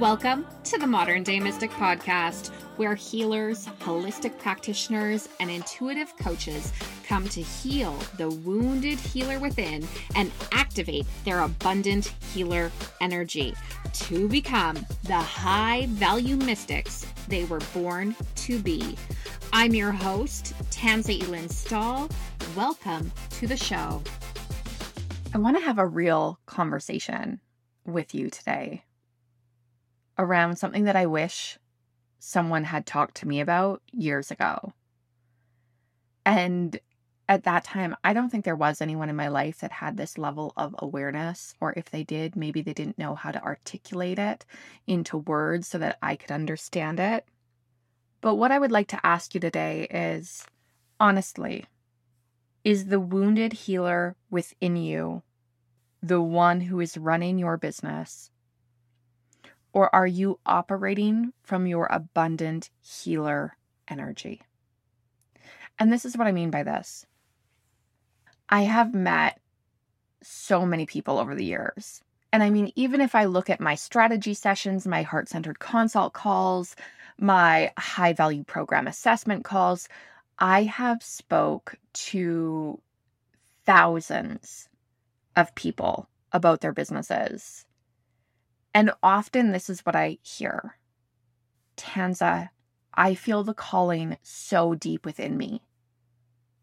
Welcome to the Modern Day Mystic Podcast, where healers, holistic practitioners, and intuitive coaches come to heal the wounded healer within and activate their abundant healer energy to become the high value mystics they were born to be. I'm your host, Tanza Elin Stahl. Welcome to the show. I want to have a real conversation with you today around something that I wish someone had talked to me about years ago. And at that time, I don't think there was anyone in my life that had this level of awareness, or if they did, maybe they didn't know how to articulate it into words so that I could understand it. But what I would like to ask you today is honestly, is the wounded healer within you the one who is running your business? Or are you operating from your abundant healer energy? And this is what I mean by this. I have met so many people over the years. And I mean, even if I look at my strategy sessions, my heart centered consult calls, my high value program assessment calls, I have spoke to thousands of people about their businesses and often this is what I hear Tanza, I feel the calling so deep within me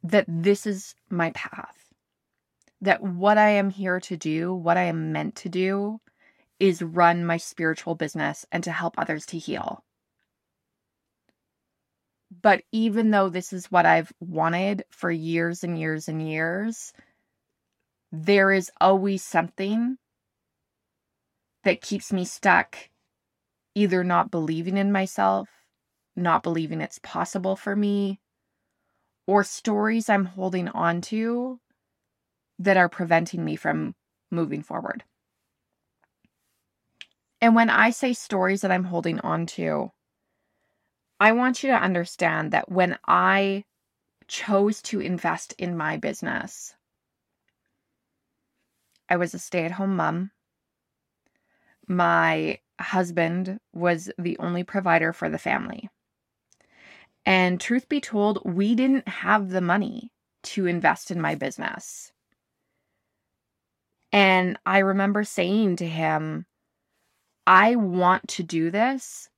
that this is my path. That what I am here to do, what I am meant to do, is run my spiritual business and to help others to heal. But even though this is what I've wanted for years and years and years, there is always something that keeps me stuck, either not believing in myself, not believing it's possible for me, or stories I'm holding on to that are preventing me from moving forward. And when I say stories that I'm holding on to, I want you to understand that when I chose to invest in my business, I was a stay at home mom my husband was the only provider for the family. And truth be told, we didn't have the money to invest in my business. And I remember saying to him, I want to do this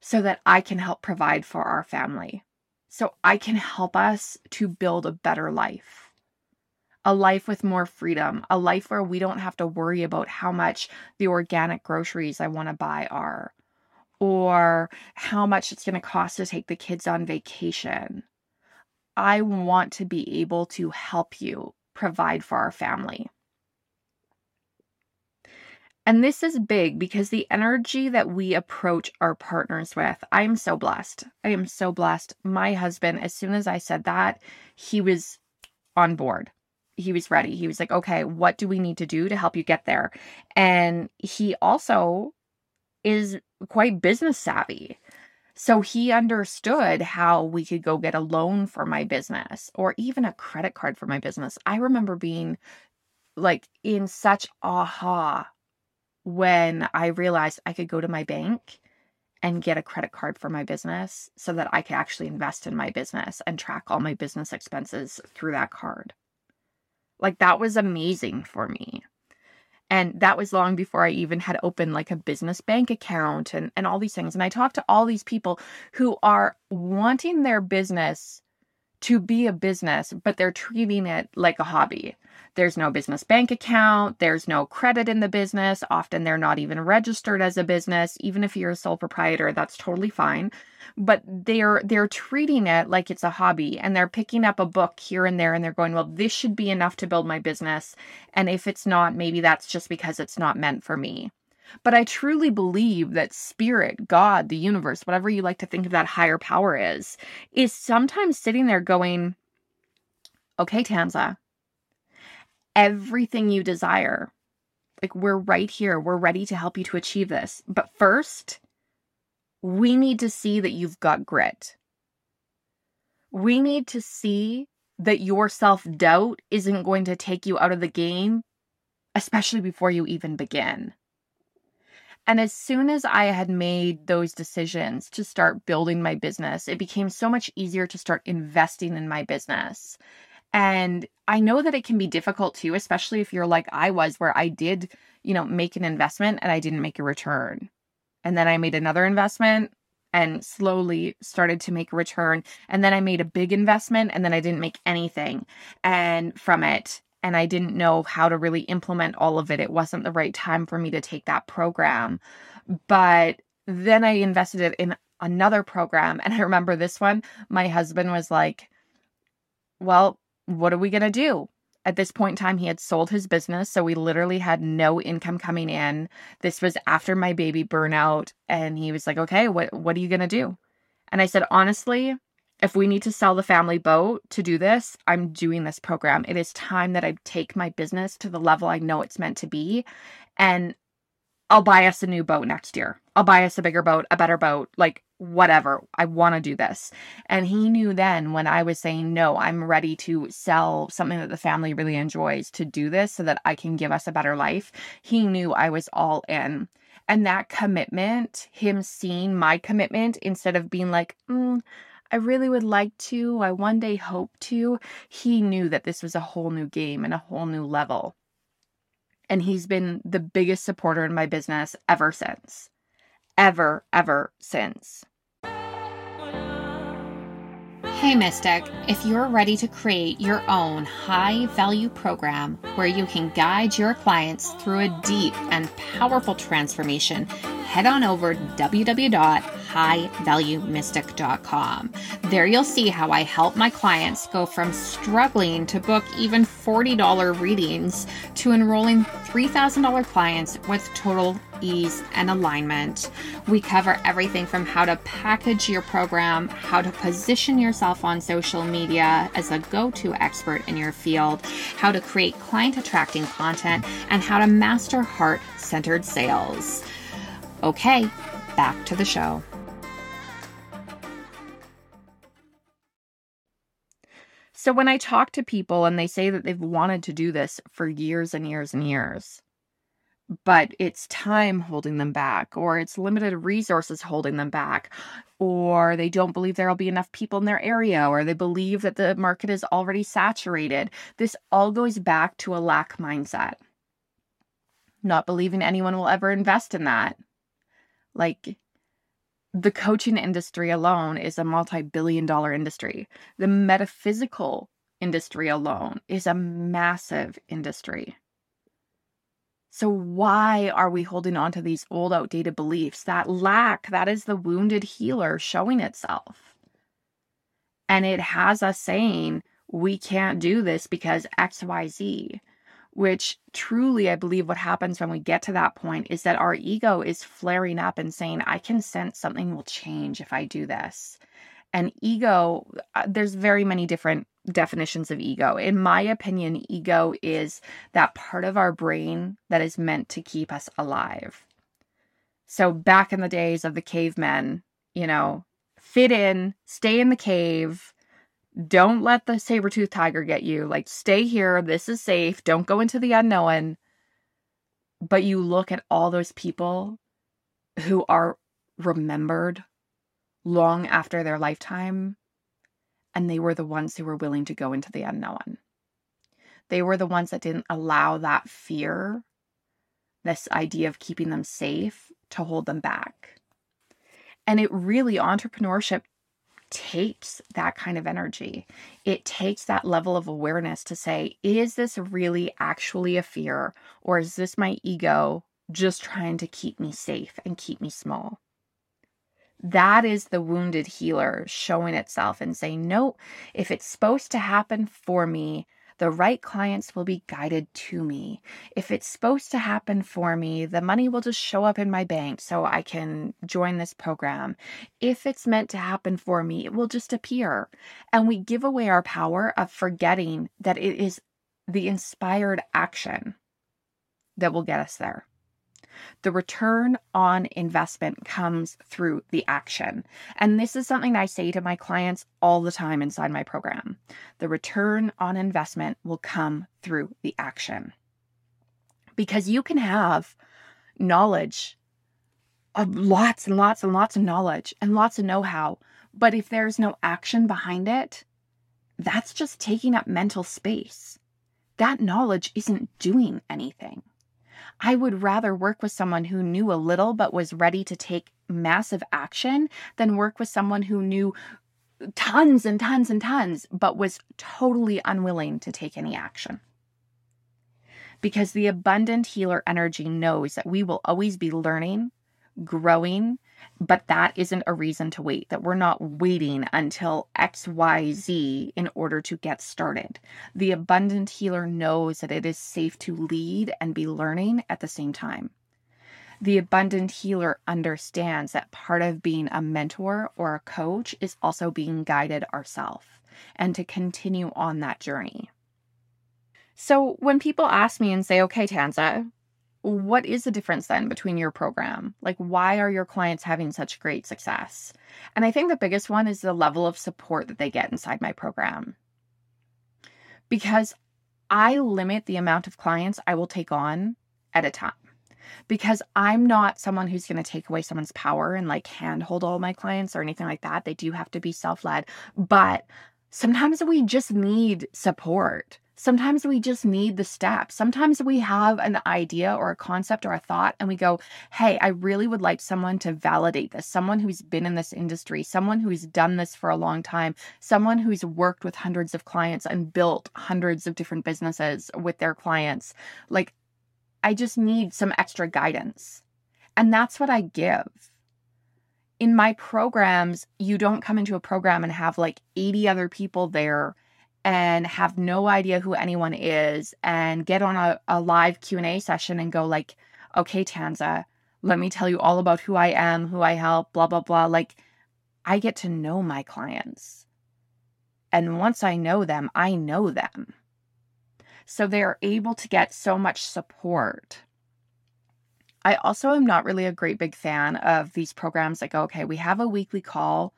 so that I can help provide for our family, so I can help us to build a better life a life with more freedom, a life where we don't have to worry about how much the organic groceries I want to buy are, or how much it's going to cost to take the kids on vacation. I want to be able to help you provide for our family. And this is big because the energy that we approach our partners with, I'm so blessed. I am so blessed. My husband, as soon as I said that, he was on board he was ready. He was like, okay, what do we need to do to help you get there? And he also is quite business savvy. So he understood how we could go get a loan for my business or even a credit card for my business. I remember being like in such aha when I realized I could go to my bank and get a credit card for my business so that I could actually invest in my business and track all my business expenses through that card. Like that was amazing for me. And that was long before I even had opened like a business bank account and, and all these things. And I talked to all these people who are wanting their business to be a business, but they're treating it like a hobby. There's no business bank account, there's no credit in the business. Often they're not even registered as a business. Even if you're a sole proprietor, that's totally fine. But they're they're treating it like it's a hobby and they're picking up a book here and there and they're going, "Well, this should be enough to build my business." And if it's not, maybe that's just because it's not meant for me. But I truly believe that spirit, God, the universe, whatever you like to think of that higher power is, is sometimes sitting there going, okay, Tanza, everything you desire, like we're right here. We're ready to help you to achieve this. But first, we need to see that you've got grit. We need to see that your self doubt isn't going to take you out of the game, especially before you even begin. And as soon as I had made those decisions to start building my business, it became so much easier to start investing in my business. And I know that it can be difficult too, especially if you're like I was, where I did, you know, make an investment and I didn't make a return. And then I made another investment and slowly started to make a return. And then I made a big investment and then I didn't make anything and from it. And I didn't know how to really implement all of it. It wasn't the right time for me to take that program. But then I invested it in another program. And I remember this one, my husband was like, Well, what are we going to do? At this point in time, he had sold his business. So we literally had no income coming in. This was after my baby burnout. And he was like, okay, what, what are you going to do? And I said, honestly, if we need to sell the family boat to do this, I'm doing this program. It is time that I take my business to the level I know it's meant to be. And I'll buy us a new boat next year. I'll buy us a bigger boat, a better boat. Like, whatever. I want to do this. And he knew then when I was saying, no, I'm ready to sell something that the family really enjoys to do this so that I can give us a better life. He knew I was all in. And that commitment, him seeing my commitment instead of being like, mm, I really would like to, I one day hope to, he knew that this was a whole new game and a whole new level. And he's been the biggest supporter in my business ever since ever, ever since. Hey Mystic, if you're ready to create your own high value program where you can guide your clients through a deep and powerful transformation, head on over to www.highvaluemystic.com. There you'll see how I help my clients go from struggling to book even $40 readings to enrolling $3,000 clients with total ease and alignment. We cover everything from how to package your program, how to position yourself on social media as a go to expert in your field, how to create client attracting content, and how to master heart centered sales. Okay, back to the show. So, when I talk to people and they say that they've wanted to do this for years and years and years, but it's time holding them back, or it's limited resources holding them back, or they don't believe there'll be enough people in their area, or they believe that the market is already saturated, this all goes back to a lack mindset. Not believing anyone will ever invest in that. Like the coaching industry alone is a multi billion dollar industry. The metaphysical industry alone is a massive industry. So, why are we holding on to these old, outdated beliefs? That lack, that is the wounded healer showing itself. And it has us saying, we can't do this because XYZ which truly I believe what happens when we get to that point is that our ego is flaring up and saying, I can sense something will change if I do this. And ego, uh, there's very many different definitions of ego. In my opinion, ego is that part of our brain that is meant to keep us alive. So back in the days of the cavemen, you know, fit in, stay in the cave, don't let the saber tooth tiger get you. Like, stay here. This is safe. Don't go into the unknown. But you look at all those people who are remembered long after their lifetime, and they were the ones who were willing to go into the unknown. They were the ones that didn't allow that fear, this idea of keeping them safe, to hold them back. And it really, entrepreneurship takes that kind of energy. It takes that level of awareness to say, is this really actually a fear? Or is this my ego just trying to keep me safe and keep me small? That is the wounded healer showing itself and saying, no, if it's supposed to happen for me, the right clients will be guided to me. If it's supposed to happen for me, the money will just show up in my bank so I can join this program. If it's meant to happen for me, it will just appear. And we give away our power of forgetting that it is the inspired action that will get us there. The return on investment comes through the action. And this is something I say to my clients all the time inside my program. The return on investment will come through the action. Because you can have knowledge of lots and lots and lots of knowledge and lots of know how. But if there's no action behind it, that's just taking up mental space. That knowledge isn't doing anything. I would rather work with someone who knew a little but was ready to take massive action than work with someone who knew tons and tons and tons but was totally unwilling to take any action. Because the abundant healer energy knows that we will always be learning, growing, but that isn't a reason to wait, that we're not waiting until XYZ in order to get started. The abundant healer knows that it is safe to lead and be learning at the same time. The abundant healer understands that part of being a mentor or a coach is also being guided ourselves and to continue on that journey. So when people ask me and say, okay, Tanza, what is the difference then between your program? Like, why are your clients having such great success? And I think the biggest one is the level of support that they get inside my program. Because I limit the amount of clients I will take on at a time. Because I'm not someone who's going to take away someone's power and like handhold all my clients or anything like that. They do have to be self led. But sometimes we just need support. Sometimes we just need the steps. Sometimes we have an idea or a concept or a thought, and we go, Hey, I really would like someone to validate this, someone who's been in this industry, someone who's done this for a long time, someone who's worked with hundreds of clients and built hundreds of different businesses with their clients. Like, I just need some extra guidance. And that's what I give. In my programs, you don't come into a program and have like 80 other people there and have no idea who anyone is and get on a, a live q&a session and go like okay tanza let me tell you all about who i am who i help blah blah blah. Like i get to know my clients. And once i know them i know them. So they're able to get so much support. I also am not really a great big fan of these programs go okay we have a weekly call.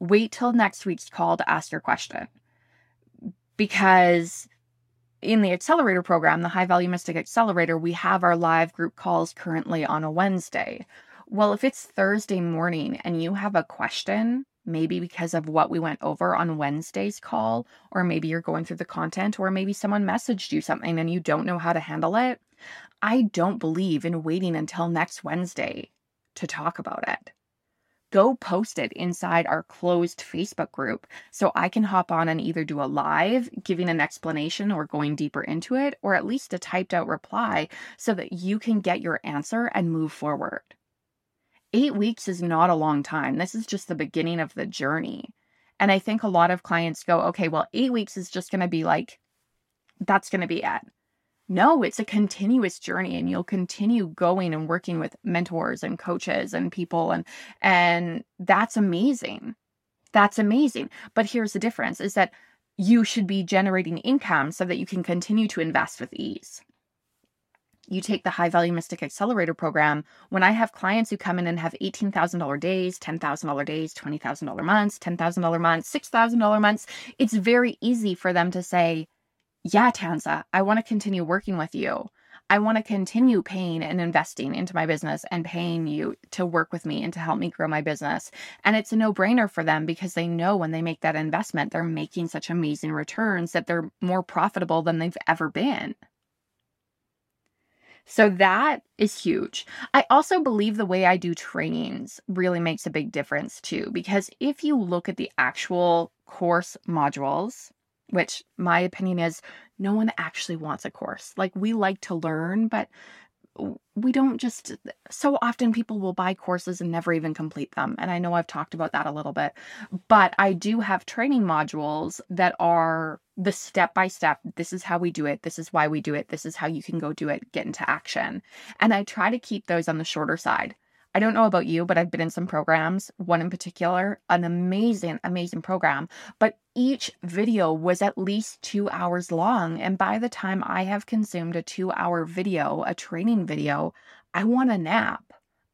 Wait till next week's call to ask your question because in the accelerator program, the High Value Mystic Accelerator, we have our live group calls currently on a Wednesday. Well, if it's Thursday morning and you have a question, maybe because of what we went over on Wednesday's call, or maybe you're going through the content, or maybe someone messaged you something and you don't know how to handle it, I don't believe in waiting until next Wednesday to talk about it go post it inside our closed Facebook group so I can hop on and either do a live giving an explanation or going deeper into it, or at least a typed out reply so that you can get your answer and move forward. Eight weeks is not a long time. This is just the beginning of the journey. And I think a lot of clients go, okay, well, eight weeks is just going to be like, that's going to be it. No, it's a continuous journey and you'll continue going and working with mentors and coaches and people and and that's amazing. That's amazing. But here's the difference is that you should be generating income so that you can continue to invest with ease. You take the High Value Mystic Accelerator program. When I have clients who come in and have $18,000 days, $10,000 days, $20,000 months, $10,000 months, $6,000 months, it's very easy for them to say, yeah, Tanza, I want to continue working with you. I want to continue paying and investing into my business and paying you to work with me and to help me grow my business. And it's a no brainer for them because they know when they make that investment, they're making such amazing returns that they're more profitable than they've ever been. So that is huge. I also believe the way I do trainings really makes a big difference too, because if you look at the actual course modules, which my opinion is no one actually wants a course. Like we like to learn, but we don't just so often people will buy courses and never even complete them. And I know I've talked about that a little bit, but I do have training modules that are the step by step. This is how we do it. This is why we do it. This is how you can go do it, get into action. And I try to keep those on the shorter side. I don't know about you, but I've been in some programs, one in particular, an amazing, amazing program. But each video was at least two hours long. And by the time I have consumed a two hour video, a training video, I want a nap.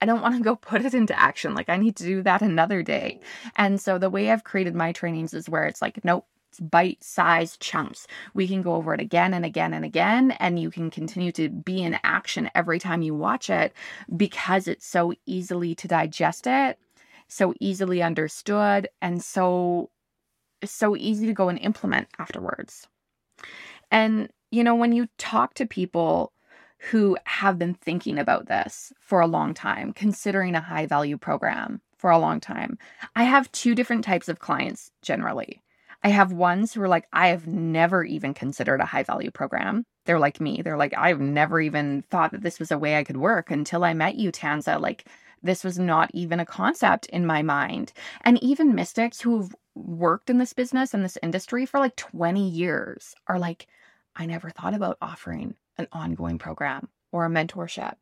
I don't want to go put it into action. Like I need to do that another day. And so the way I've created my trainings is where it's like, nope, It's bite sized chunks. We can go over it again and again and again, and you can continue to be in action every time you watch it because it's so easily to digest it, so easily understood, and so so easy to go and implement afterwards. And you know, when you talk to people who have been thinking about this for a long time, considering a high value program for a long time, I have two different types of clients generally. I have ones who are like, I have never even considered a high value program. They're like me. They're like, I've never even thought that this was a way I could work until I met you, Tanza. Like, this was not even a concept in my mind. And even mystics who've worked in this business and this industry for like 20 years are like, I never thought about offering an ongoing program or a mentorship.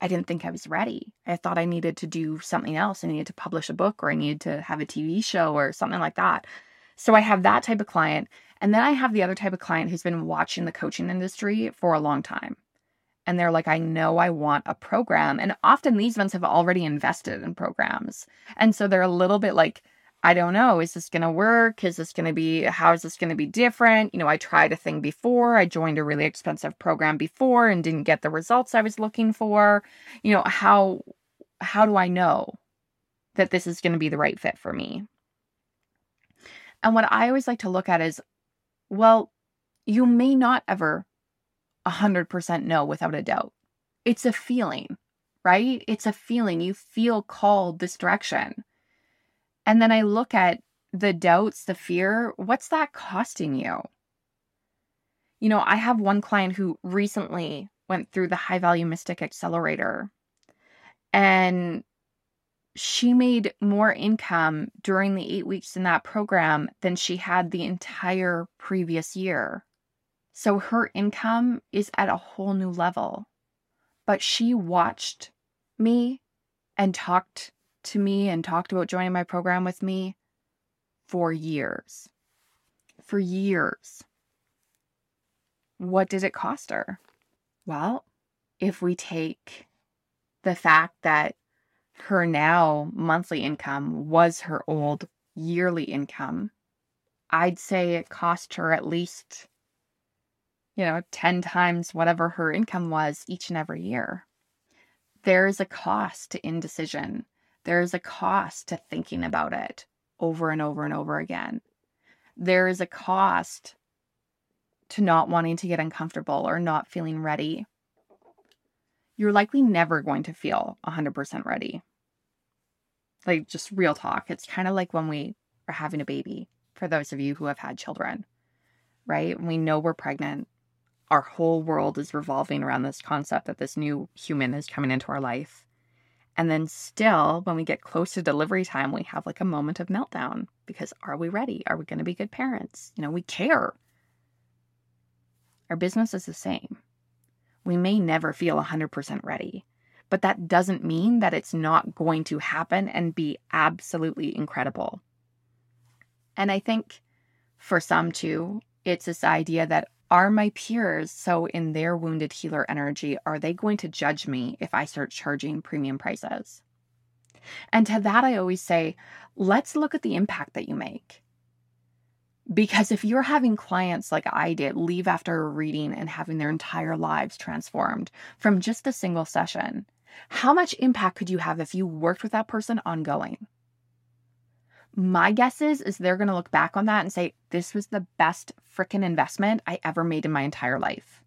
I didn't think I was ready. I thought I needed to do something else. I needed to publish a book or I needed to have a TV show or something like that. So I have that type of client. And then I have the other type of client who's been watching the coaching industry for a long time. And they're like, I know I want a program. And often these ones have already invested in programs. And so they're a little bit like, I don't know, is this going to work? Is this going to be, how is this going to be different? You know, I tried a thing before. I joined a really expensive program before and didn't get the results I was looking for. You know, how, how do I know that this is going to be the right fit for me? And what I always like to look at is, well, you may not ever 100% know without a doubt. It's a feeling, right? It's a feeling. You feel called this direction. And then I look at the doubts, the fear. What's that costing you? You know, I have one client who recently went through the High Value Mystic Accelerator. And she made more income during the eight weeks in that program than she had the entire previous year. So her income is at a whole new level. But she watched me and talked to me and talked about joining my program with me for years. For years. What did it cost her? Well, if we take the fact that her now monthly income was her old yearly income, I'd say it cost her at least, you know, 10 times whatever her income was each and every year. There is a cost to indecision. There is a cost to thinking about it over and over and over again. There is a cost to not wanting to get uncomfortable or not feeling ready. You're likely never going to feel 100% ready. Like, just real talk. It's kind of like when we are having a baby, for those of you who have had children, right? we know we're pregnant, our whole world is revolving around this concept that this new human is coming into our life. And then still, when we get close to delivery time, we have like a moment of meltdown because are we ready? Are we going to be good parents? You know, we care. Our business is the same. We may never feel 100% ready, but that doesn't mean that it's not going to happen and be absolutely incredible. And I think for some too, it's this idea that are my peers so in their wounded healer energy are they going to judge me if i start charging premium prices? And to that i always say let's look at the impact that you make. Because if you're having clients like i did leave after a reading and having their entire lives transformed from just a single session how much impact could you have if you worked with that person ongoing my guess is is they're going to look back on that and say this was the best freaking investment I ever made in my entire life.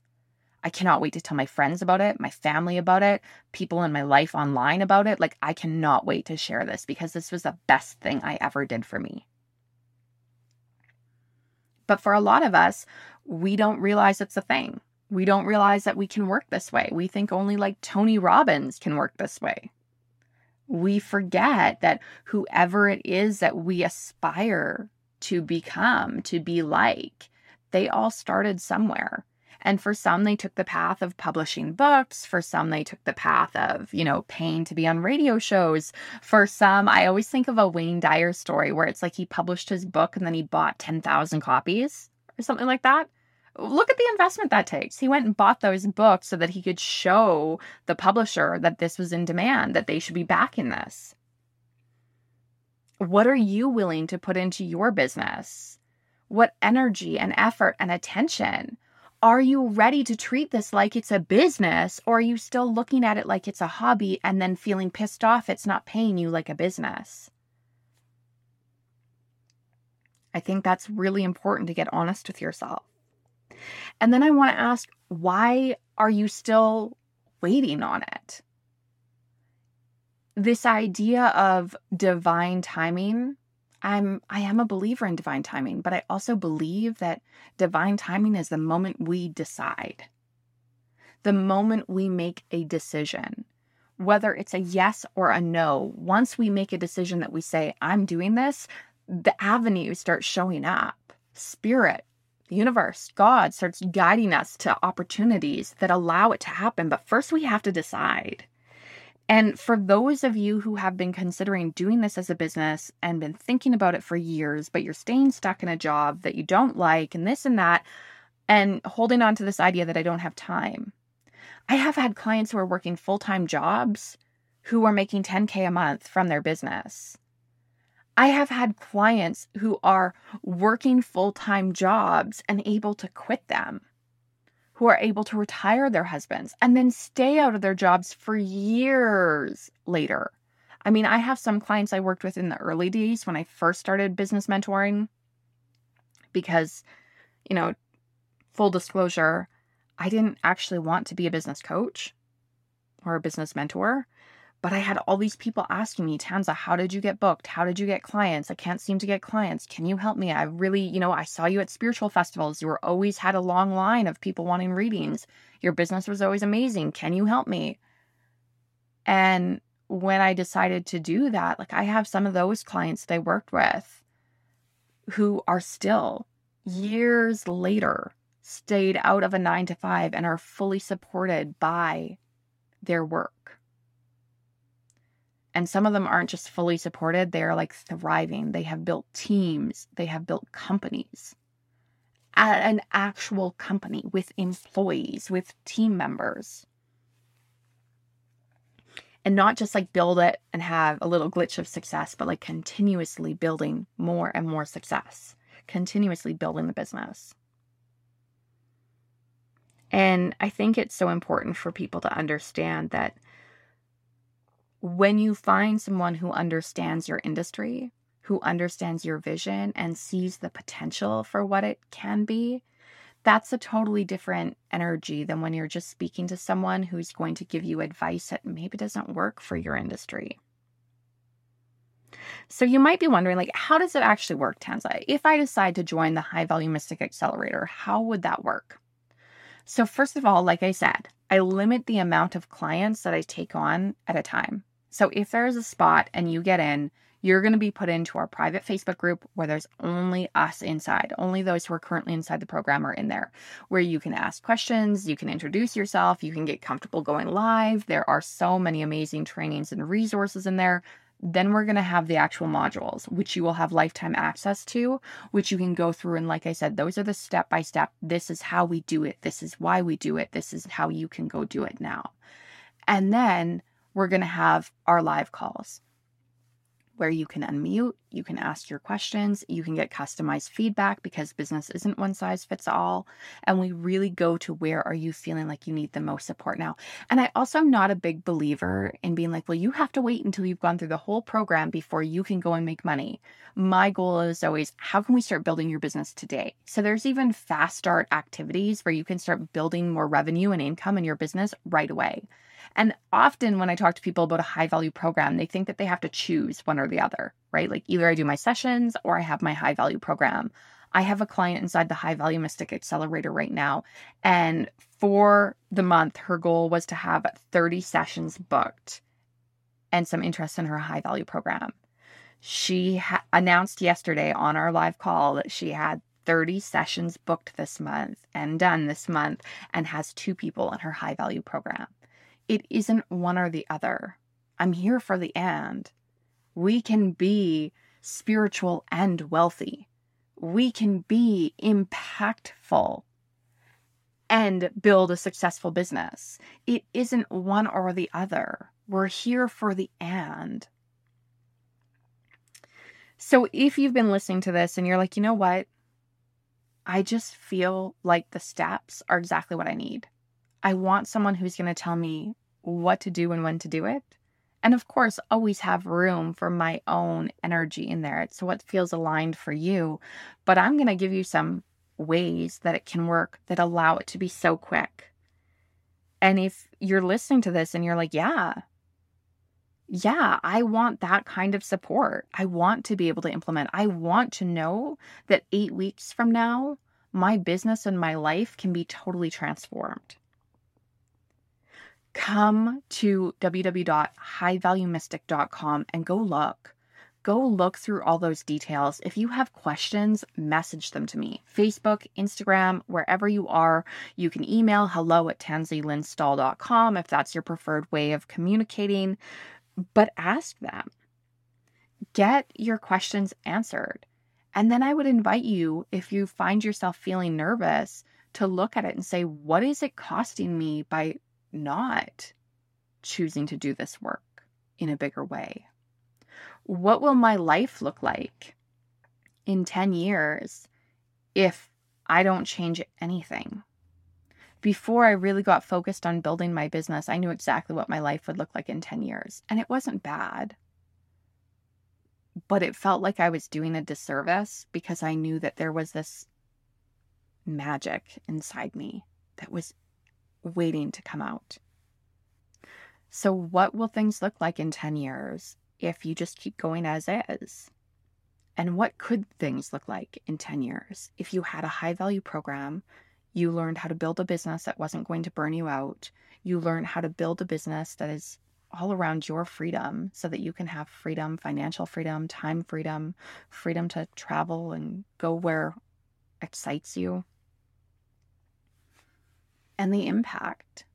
I cannot wait to tell my friends about it, my family about it, people in my life online about it. Like I cannot wait to share this because this was the best thing I ever did for me. But for a lot of us, we don't realize it's a thing. We don't realize that we can work this way. We think only like Tony Robbins can work this way we forget that whoever it is that we aspire to become, to be like, they all started somewhere. And for some, they took the path of publishing books. For some, they took the path of, you know, paying to be on radio shows. For some, I always think of a Wayne Dyer story where it's like he published his book and then he bought 10,000 copies or something like that look at the investment that takes. He went and bought those books so that he could show the publisher that this was in demand, that they should be backing this. What are you willing to put into your business? What energy and effort and attention? Are you ready to treat this like it's a business or are you still looking at it like it's a hobby and then feeling pissed off it's not paying you like a business? I think that's really important to get honest with yourself. And then I want to ask why are you still waiting on it? This idea of divine timing I'm I am a believer in divine timing, but I also believe that divine timing is the moment we decide. The moment we make a decision. Whether it's a yes or a no, once we make a decision that we say, I'm doing this, the avenues start showing up. Spirit, the universe, God starts guiding us to opportunities that allow it to happen. But first, we have to decide. And for those of you who have been considering doing this as a business and been thinking about it for years, but you're staying stuck in a job that you don't like and this and that, and holding on to this idea that I don't have time. I have had clients who are working full time jobs who are making 10K a month from their business. I have had clients who are working full time jobs and able to quit them who are able to retire their husbands and then stay out of their jobs for years later. I mean, I have some clients I worked with in the early days when I first started business mentoring because, you know, full disclosure, I didn't actually want to be a business coach or a business mentor. But I had all these people asking me, Tanza, how did you get booked? How did you get clients? I can't seem to get clients. Can you help me? I really, you know, I saw you at spiritual festivals. You were always had a long line of people wanting mm-hmm. readings. Your business was always amazing. Can you help me? And when I decided to do that, like I have some of those clients that I worked with who are still years later stayed out of a nine to five and are fully supported by their work. And some of them aren't just fully supported, they are like thriving. They have built teams, they have built companies, an actual company with employees, with team members. And not just like build it and have a little glitch of success, but like continuously building more and more success, continuously building the business. And I think it's so important for people to understand that when you find someone who understands your industry, who understands your vision and sees the potential for what it can be, that's a totally different energy than when you're just speaking to someone who's going to give you advice that maybe doesn't work for your industry. So you might be wondering like how does it actually work, Tanza? If I decide to join the High Value Mystic Accelerator, how would that work? So first of all, like I said, I limit the amount of clients that I take on at a time. So if there's a spot and you get in, you're going to be put into our private Facebook group where there's only us inside. Only those who are currently inside the program are in there, where you can ask questions, you can introduce yourself, you can get comfortable going live. There are so many amazing trainings and resources in there. Then we're going to have the actual modules, which you will have lifetime access to, which you can go through. And like I said, those are the step by step. This is how we do it. This is why we do it. This is how you can go do it now. And then we're going to have our live calls where you can unmute, you can ask your questions, you can get customized feedback because business isn't one size fits all. And we really go to where are you feeling like you need the most support now. And I also am not a big believer in being like, well, you have to wait until you've gone through the whole program before you can go and make money. My goal is always, how can we start building your business today? So there's even fast start activities where you can start building more revenue and income in your business right away. And often when I talk to people about a high value program, they think that they have to choose one or the other, right? Like either I do my sessions or I have my high value program. I have a client inside the High Value Mystic Accelerator right now. And for the month, her goal was to have 30 sessions booked and some interest in her high value program. She ha- announced yesterday on our live call that she had 30 sessions booked this month and done this month and has two people in her high value program. It isn't one or the other. I'm here for the and. We can be spiritual and wealthy. We can be impactful and build a successful business. It isn't one or the other. We're here for the and. So if you've been listening to this and you're like, you know what? I just feel like the steps are exactly what I need. I want someone who's going to tell me what to do and when to do it. And of course, always have room for my own energy in there. So what feels aligned for you. But I'm going to give you some ways that it can work that allow it to be so quick. And if you're listening to this and you're like, yeah, yeah, I want that kind of support. I want to be able to implement. I want to know that eight weeks from now, my business and my life can be totally transformed. Come to www.highvaluemystic.com and go look. Go look through all those details. If you have questions, message them to me. Facebook, Instagram, wherever you are. You can email hello at tansylinstall.com if that's your preferred way of communicating but ask them. Get your questions answered. And then I would invite you, if you find yourself feeling nervous, to look at it and say, what is it costing me by not choosing to do this work in a bigger way? What will my life look like in 10 years if I don't change anything? before I really got focused on building my business, I knew exactly what my life would look like in 10 years. And it wasn't bad. But it felt like I was doing a disservice because I knew that there was this magic inside me that was waiting to come out. So, what will things look like in 10 years if you just keep going as is? And what could things look like in 10 years if you had a high value program you learned how to build a business that wasn't going to burn you out. You learned how to build a business that is all around your freedom so that you can have freedom, financial freedom, time freedom, freedom to travel and go where excites you. And the impact.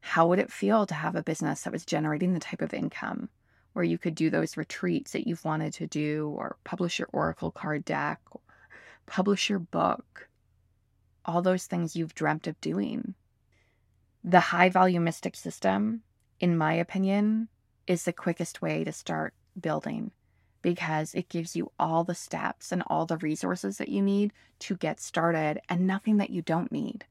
How would it feel to have a business that was generating the type of income where you could do those retreats that you've wanted to do, or publish your Oracle card deck, or publish your book, all those things you've dreamt of doing. The high value mystic system, in my opinion, is the quickest way to start building because it gives you all the steps and all the resources that you need to get started and nothing that you don't need.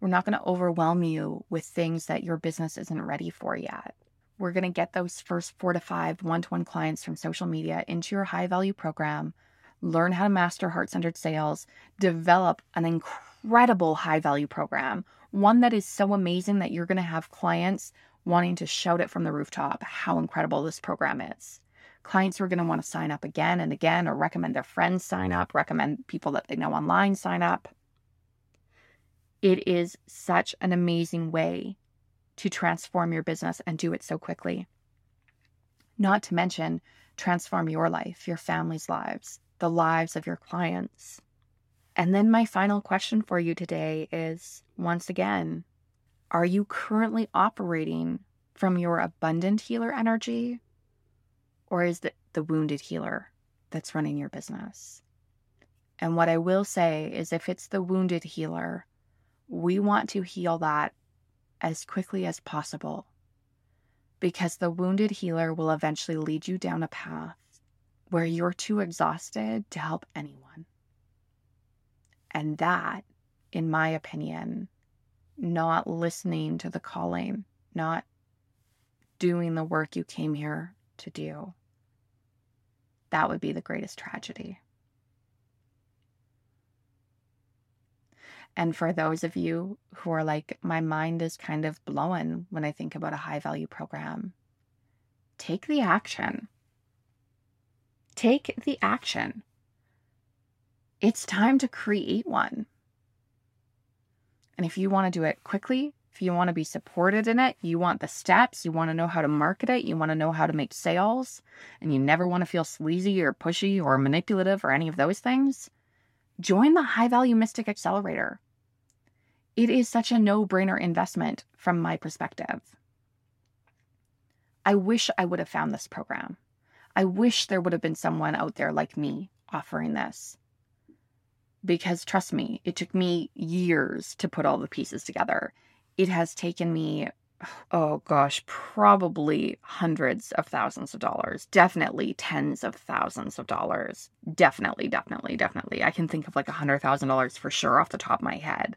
We're not going to overwhelm you with things that your business isn't ready for yet. We're going to get those first four to five one to one clients from social media into your high value program, learn how to master heart centered sales, develop an incredible high value program, one that is so amazing that you're going to have clients wanting to shout it from the rooftop how incredible this program is. Clients who are going to want to sign up again and again or recommend their friends sign up, recommend people that they know online sign up. It is such an amazing way to transform your business and do it so quickly. Not to mention, transform your life, your family's lives, the lives of your clients. And then my final question for you today is once again, are you currently operating from your abundant healer energy? Or is it the wounded healer that's running your business? And what I will say is if it's the wounded healer, we want to heal that as quickly as possible because the wounded healer will eventually lead you down a path where you're too exhausted to help anyone. And that, in my opinion, not listening to the calling, not doing the work you came here to do, that would be the greatest tragedy. And for those of you who are like, my mind is kind of blown when I think about a high value program, take the action. Take the action. It's time to create one. And if you want to do it quickly, if you want to be supported in it, you want the steps, you want to know how to market it, you want to know how to make sales, and you never want to feel sleazy or pushy or manipulative or any of those things, join the High Value Mystic Accelerator. It is such a no brainer investment from my perspective. I wish I would have found this program. I wish there would have been someone out there like me offering this because trust me, it took me years to put all the pieces together. It has taken me oh gosh, probably hundreds of thousands of dollars, definitely tens of thousands of dollars. Definitely, definitely, definitely. I can think of like a hundred thousand dollars for sure off the top of my head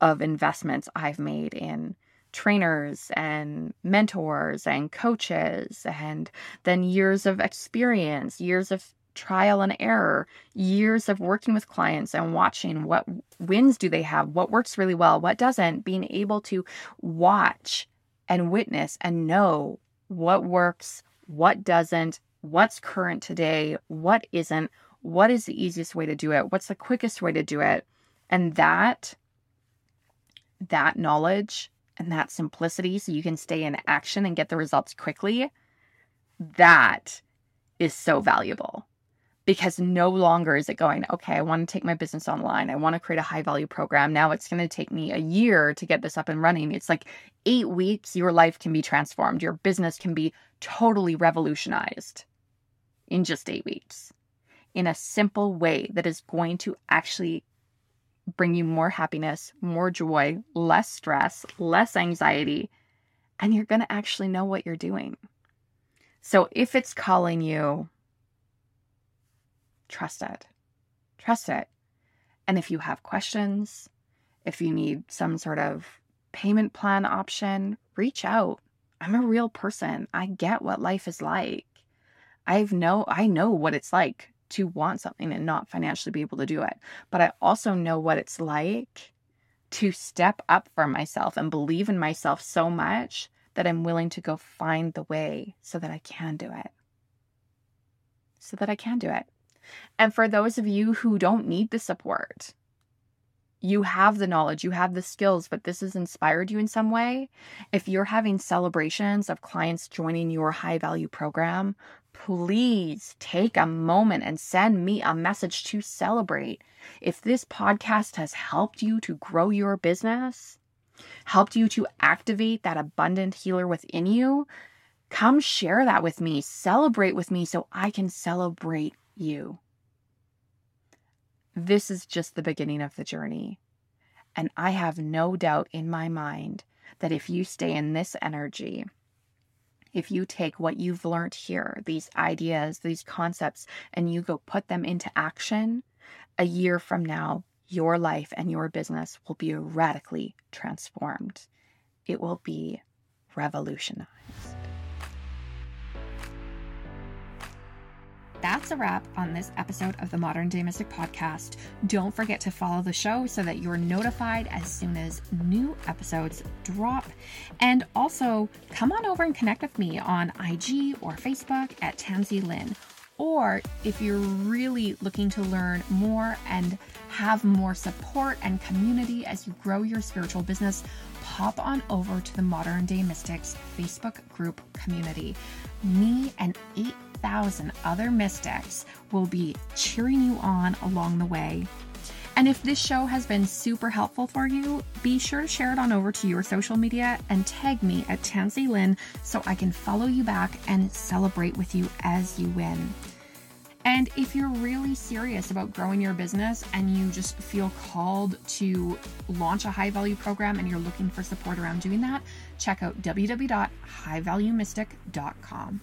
of investments I've made in trainers and mentors and coaches, and then years of experience, years of trial and error, years of working with clients and watching what wins do they have, what works really well, what doesn't, being able to watch and witness and know what works, what doesn't, what's current today, what isn't, what is the easiest way to do it, what's the quickest way to do it. And that that knowledge and that simplicity so you can stay in action and get the results quickly, that is so valuable because no longer is it going, okay, I want to take my business online. I want to create a high value program. Now it's going to take me a year to get this up and running. It's like eight weeks, your life can be transformed. Your business can be totally revolutionized in just eight weeks in a simple way that is going to actually bring you more happiness, more joy, less stress, less anxiety, and you're going to actually know what you're doing. So if it's calling you, trust it. Trust it. And if you have questions, if you need some sort of payment plan option, reach out. I'm a real person. I get what life is like. I've know I know what it's like to want something and not financially be able to do it. But I also know what it's like to step up for myself and believe in myself so much that I'm willing to go find the way so that I can do it. So that I can do it. And for those of you who don't need the support, you have the knowledge, you have the skills, but this has inspired you in some way. If you're having celebrations of clients joining your high value program, please take a moment and send me a message to celebrate. If this podcast has helped you to grow your business, helped you to activate that abundant healer within you, come share that with me. Celebrate with me so I can celebrate you. This is just the beginning of the journey. And I have no doubt in my mind that if you stay in this energy, if you take what you've learned here, these ideas, these concepts, and you go put them into action, a year from now, your life and your business will be radically transformed. It will be revolutionized. That's a wrap on this episode of the Modern Day Mystic podcast. Don't forget to follow the show so that you're notified as soon as new episodes drop. And also, come on over and connect with me on IG or Facebook at Tansy Lynn. Or if you're really looking to learn more and have more support and community as you grow your spiritual business, pop on over to the Modern Day Mystics Facebook group community. Me and eight thousand other mystics will be cheering you on along the way. And if this show has been super helpful for you, be sure to share it on over to your social media and tag me at Tansy Lynn so I can follow you back and celebrate with you as you win. And if you're really serious about growing your business and you just feel called to launch a high value program and you're looking for support around doing that, check out www.highvaluemystic.com.